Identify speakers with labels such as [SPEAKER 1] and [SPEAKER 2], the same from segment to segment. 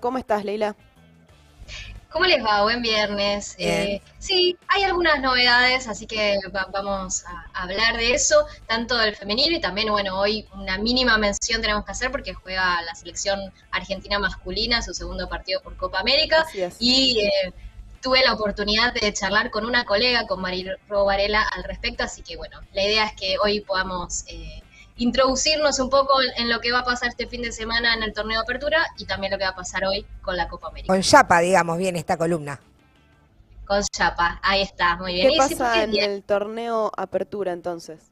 [SPEAKER 1] ¿Cómo estás, Leila?
[SPEAKER 2] ¿Cómo les va? Buen viernes. Eh, sí, hay algunas novedades, así que vamos a hablar de eso, tanto del femenino y también, bueno, hoy una mínima mención tenemos que hacer porque juega la selección argentina masculina, su segundo partido por Copa América. Y eh, tuve la oportunidad de charlar con una colega, con María Varela, al respecto, así que bueno, la idea es que hoy podamos eh, introducirnos un poco en, lo que va a pasar este fin de semana en el torneo de apertura y también lo que va a pasar hoy con la Copa América.
[SPEAKER 3] Con Chapa, digamos, bien esta columna.
[SPEAKER 2] Con Chapa, ahí está, muy bien.
[SPEAKER 1] ¿Qué pasa en el torneo apertura entonces?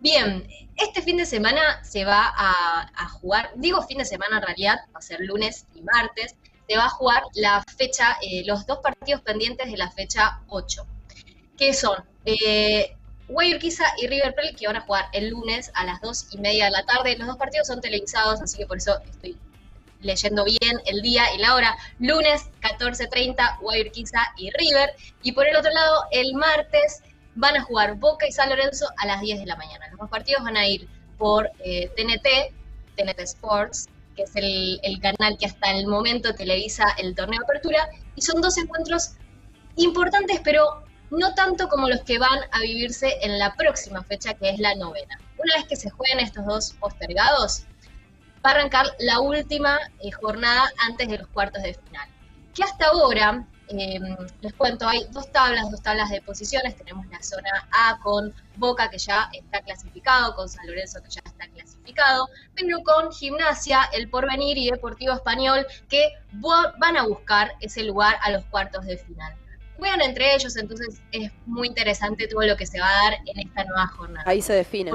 [SPEAKER 2] Bien, este fin de semana se va a, jugar, digo fin de semana en realidad, va a ser lunes y martes, se va a jugar la fecha, eh, los dos partidos pendientes de la fecha 8, que son eh, Guayurquiza y River Plate que van a jugar el lunes a las 2 y media de la tarde. Los dos partidos son televisados, así que por eso estoy leyendo bien el día y la hora. Lunes 14.30, Guayurquiza y River. Y por el otro lado, el martes van a jugar Boca y San Lorenzo a las 10 de la mañana. Los dos partidos van a ir por TNT, eh, TNT Sports, que es el, el canal que hasta el momento televisa el torneo de apertura. Y son dos encuentros importantes, pero no tanto como los que van a vivirse en la próxima fecha, que es la novena. Una vez que se jueguen estos dos postergados, va a arrancar la última eh, jornada antes de los cuartos de final. Que hasta ahora, em, les cuento, hay dos tablas, dos tablas de posiciones. Tenemos la zona A con Boca, que ya está clasificado, con San Lorenzo, que ya está clasificado, pero con Gimnasia, El Porvenir y Deportivo Español, que van a buscar ese lugar a los cuartos de final juegan entre ellos, entonces es muy interesante todo lo que se va a dar en esta nueva jornada.
[SPEAKER 1] Ahí se define.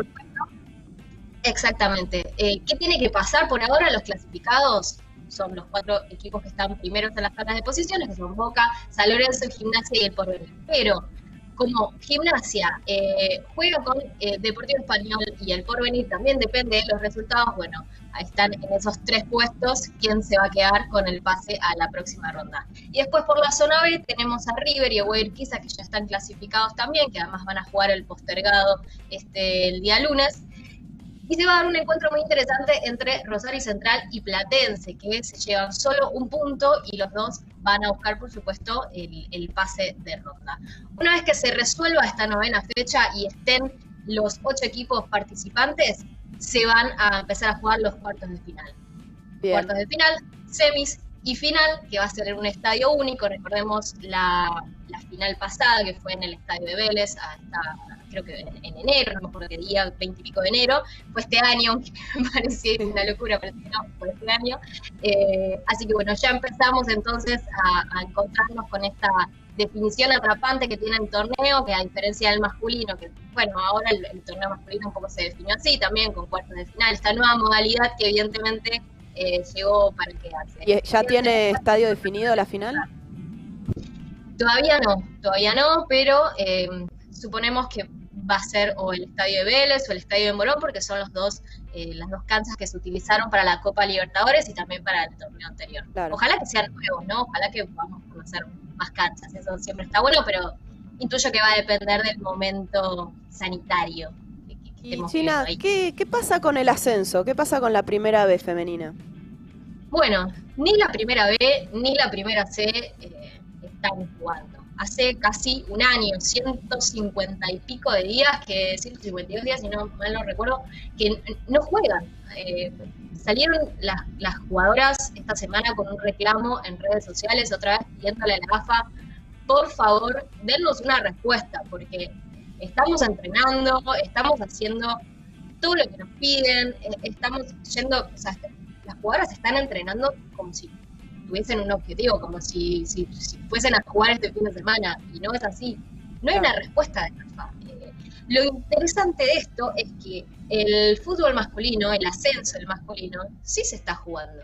[SPEAKER 2] Exactamente. Eh, ¿Qué tiene que pasar por ahora? Los clasificados son los cuatro equipos que están primeros en las tablas de posiciones, que son Boca, San Lorenzo, Gimnasia y el Porvenir. Pero como Gimnasia eh, juega con eh, Deportivo Español y el Porvenir también depende de los resultados, bueno, ahí están en esos tres puestos quién se va a quedar con el pase a la próxima ronda. Y después por la zona B tenemos a River y a Guayurquiza que ya están clasificados también, que además van a jugar el postergado este, el día lunes. Y se va a dar un encuentro muy interesante entre Rosario Central y Platense, que se llevan solo un punto y los dos van a buscar, por supuesto, el, pase de ronda. Una vez que se resuelva esta novena fecha y estén los ocho equipos participantes, se van a empezar a jugar los cuartos de final. Cuartos de final, semis y final, que va a ser en un estadio único. Recordemos la, la final pasada, que fue en el estadio de Vélez, hasta creo que en, enero, no me acuerdo qué día, veintipico de enero, fue este año, que me parecía una locura, pero no, fue este año. Eh, así que bueno, ya empezamos entonces a, encontrarnos con esta definición atrapante que tiene el torneo, que a diferencia del masculino, que bueno, ahora el, torneo masculino un poco se definió así también, con cuartos de final, esta nueva modalidad que evidentemente eh, llegó para quedarse.
[SPEAKER 1] ¿Y ya tiene estadio definido la final?
[SPEAKER 2] Todavía no, todavía no, pero eh, suponemos que va a ser o el estadio de Vélez o el estadio de Morón, porque son los dos, eh, las dos canchas que se utilizaron para la Copa Libertadores y también para el torneo anterior. Ojalá que sean nuevos, ¿no? Ojalá que podamos conocer más canchas, eso siempre está bueno, pero intuyo que va a depender del momento sanitario.
[SPEAKER 1] Y China, ¿qué, ¿qué pasa con el ascenso? ¿Qué pasa con la primera B femenina?
[SPEAKER 2] Bueno, ni la primera B ni la primera C eh, están jugando hace casi un año, 150 y pico de días, que 152 días, si no mal no recuerdo, que no juegan. Eh, salieron las, las, jugadoras esta semana con un reclamo en redes sociales, otra vez pidiéndole a la AFA, por favor, dennos una respuesta, porque estamos entrenando, estamos haciendo todo lo que nos piden, eh, estamos yendo, o sea, las jugadoras están entrenando como si tuviesen un objetivo, como si, si, fuesen a jugar este fin de semana, y no es así. No hay una respuesta de CAFA. Eh, lo interesante de esto es que el fútbol masculino, el ascenso del masculino, sí se está jugando.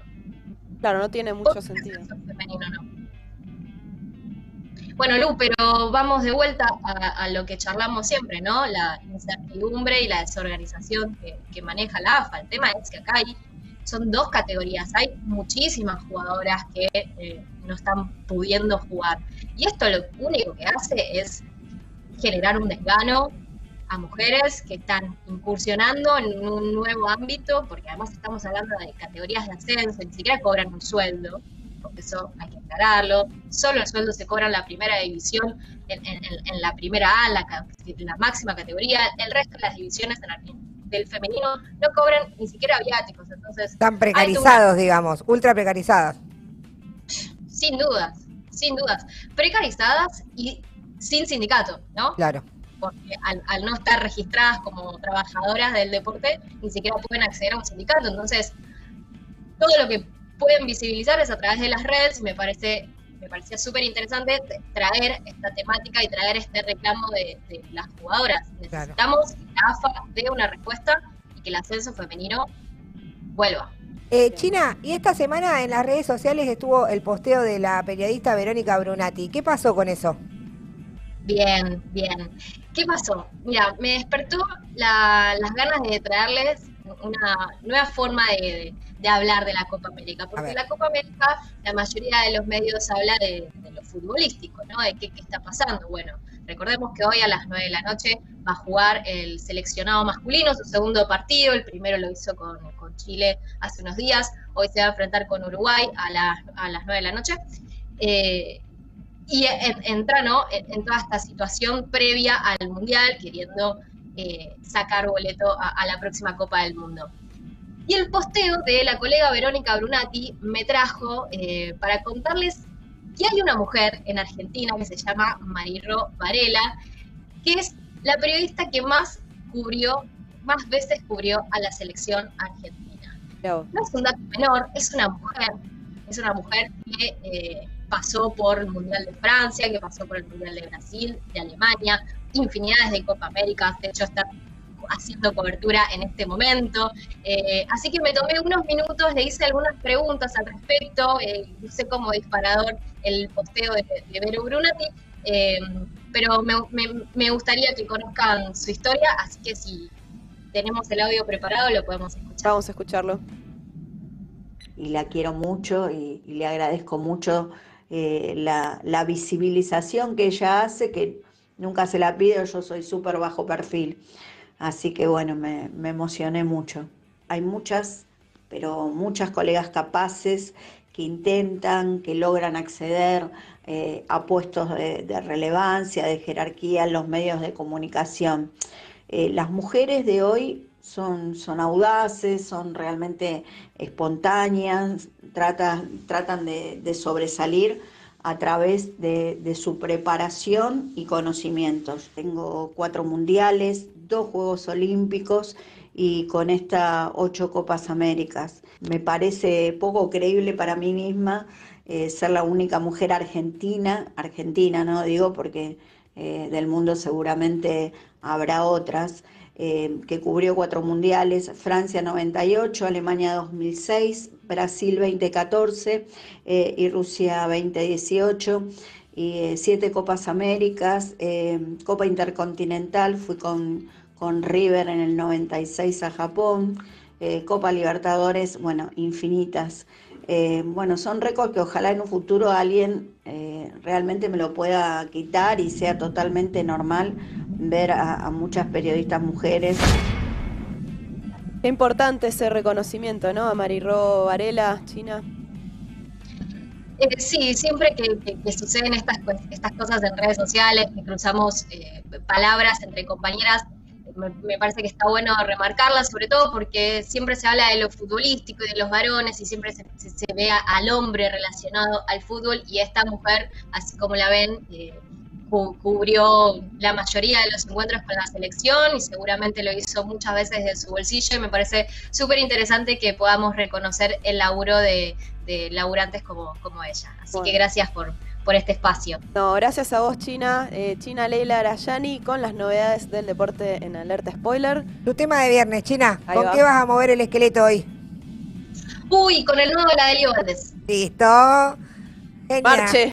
[SPEAKER 1] Claro, no tiene mucho sentido.
[SPEAKER 2] Bueno, Lu, pero vamos de vuelta a, lo que charlamos siempre, ¿no? La incertidumbre y la desorganización que, maneja la AFA. El tema es que acá hay son dos categorías. Hay muchísimas jugadoras que eh, no están pudiendo jugar. Y esto lo único que hace es generar un desgano a mujeres que están incursionando en un nuevo ámbito, porque además estamos hablando de categorías de ascenso, ni siquiera cobran un sueldo, eso hay que aclararlo. Solo el sueldo se cobra en la primera división, en, la primera A, la, la, máxima categoría. El resto de las divisiones del femenino no cobran ni siquiera viáticos. Entonces,
[SPEAKER 3] Están precarizados, digamos, ultra precarizadas.
[SPEAKER 2] Sin dudas, sin dudas. Precarizadas y sin sindicato, ¿no?
[SPEAKER 3] Claro.
[SPEAKER 2] Porque al, al, no estar registradas como trabajadoras del deporte, ni siquiera pueden acceder a un sindicato. Entonces, todo lo que pueden visibilizar a través de las redes, me parece me parecía súper interesante traer esta temática y traer este reclamo de, las jugadoras. Necesitamos que la AFA dé una respuesta y que el ascenso femenino vuelva.
[SPEAKER 3] Eh, China, y esta semana en las redes sociales estuvo el posteo de la periodista Verónica Brunati. ¿Qué pasó con eso?
[SPEAKER 2] Bien, bien. ¿Qué pasó? Mira, me despertó las ganas de traerles una nueva forma de, hablar de la Copa América, porque la Copa América, la mayoría de los medios habla de, lo futbolístico, ¿no? De qué, está pasando. Bueno, recordemos que hoy a las 9 de la noche va a jugar el seleccionado masculino, su segundo partido, el primero lo hizo con, Chile hace unos días, hoy se va a enfrentar con Uruguay a, las, a las 9 de la noche. Eh, y entra ¿no? en, toda esta situación previa al Mundial, queriendo eh, sacar boleto a, la próxima Copa del Mundo. Y el posteo de la colega Verónica Brunati me trajo eh, para contarles que hay una mujer en Argentina que se llama Marirro Varela, que es la periodista que más cubrió, más veces cubrió a la selección argentina. No, es un dato menor, es una mujer, es una mujer que eh, pasó por el Mundial de Francia, que pasó por el Mundial de Brasil, de Alemania, infinidades de Copa América, de hecho está haciendo cobertura en este momento. Eh, así que me tomé unos minutos, le hice algunas preguntas al respecto, eh, usé como disparador el posteo de, de Vero Brunati, eh, pero me, me, gustaría que conozcan su historia, así que si tenemos el audio preparado lo podemos escuchar.
[SPEAKER 1] Vamos a escucharlo.
[SPEAKER 4] Y la quiero mucho y, le agradezco mucho la, la visibilización que ella hace, que nunca se la pido, yo soy súper bajo perfil. Así que bueno, me, emocioné mucho. Hay muchas, pero muchas colegas capaces que intentan, que logran acceder eh, a puestos de, relevancia, de jerarquía en los medios de comunicación. Eh, las mujeres de hoy son, son audaces, son realmente espontáneas, tratan, tratan de sobresalir a través de, su preparación y conocimientos. Tengo cuatro mundiales, dos Juegos Olímpicos y con estas ocho Copas Américas. Me parece poco creíble para mí misma eh, ser la única mujer argentina, argentina no digo porque eh, del mundo seguramente habrá otras, eh, que cubrió cuatro mundiales, Francia 98, Alemania 2006, Brasil 2014 eh, y Rusia 2018 y eh, siete Copas Américas, Copa Intercontinental, fui con, con River en el 96 a Japón, Copa Libertadores, bueno, infinitas. bueno, son récords que ojalá en un futuro alguien realmente me lo pueda quitar y sea totalmente normal ver a, muchas periodistas mujeres.
[SPEAKER 1] Qué importante ese reconocimiento, ¿no? A Marirro Varela, China.
[SPEAKER 2] Eh, sí, siempre que, suceden estas, estas cosas en redes sociales, que cruzamos eh, palabras entre compañeras, me, parece que está bueno remarcarlas, sobre todo porque siempre se habla de lo futbolístico y de los varones y siempre se, se, ve al hombre relacionado al fútbol y esta mujer, así como la ven, eh, cubrió la mayoría de los encuentros con la selección y seguramente lo hizo muchas veces de su bolsillo y me parece súper interesante que podamos reconocer el laburo de, laburantes como, como ella. Así que gracias por, por este espacio.
[SPEAKER 1] No, gracias a vos, China. Eh, China Leila Arayani con las novedades del deporte en Alerta Spoiler.
[SPEAKER 3] Tu tema de viernes, China. ¿Con qué vas a mover el esqueleto hoy?
[SPEAKER 2] Uy, con el nudo de la de Listo.
[SPEAKER 3] Genial.
[SPEAKER 1] Marche.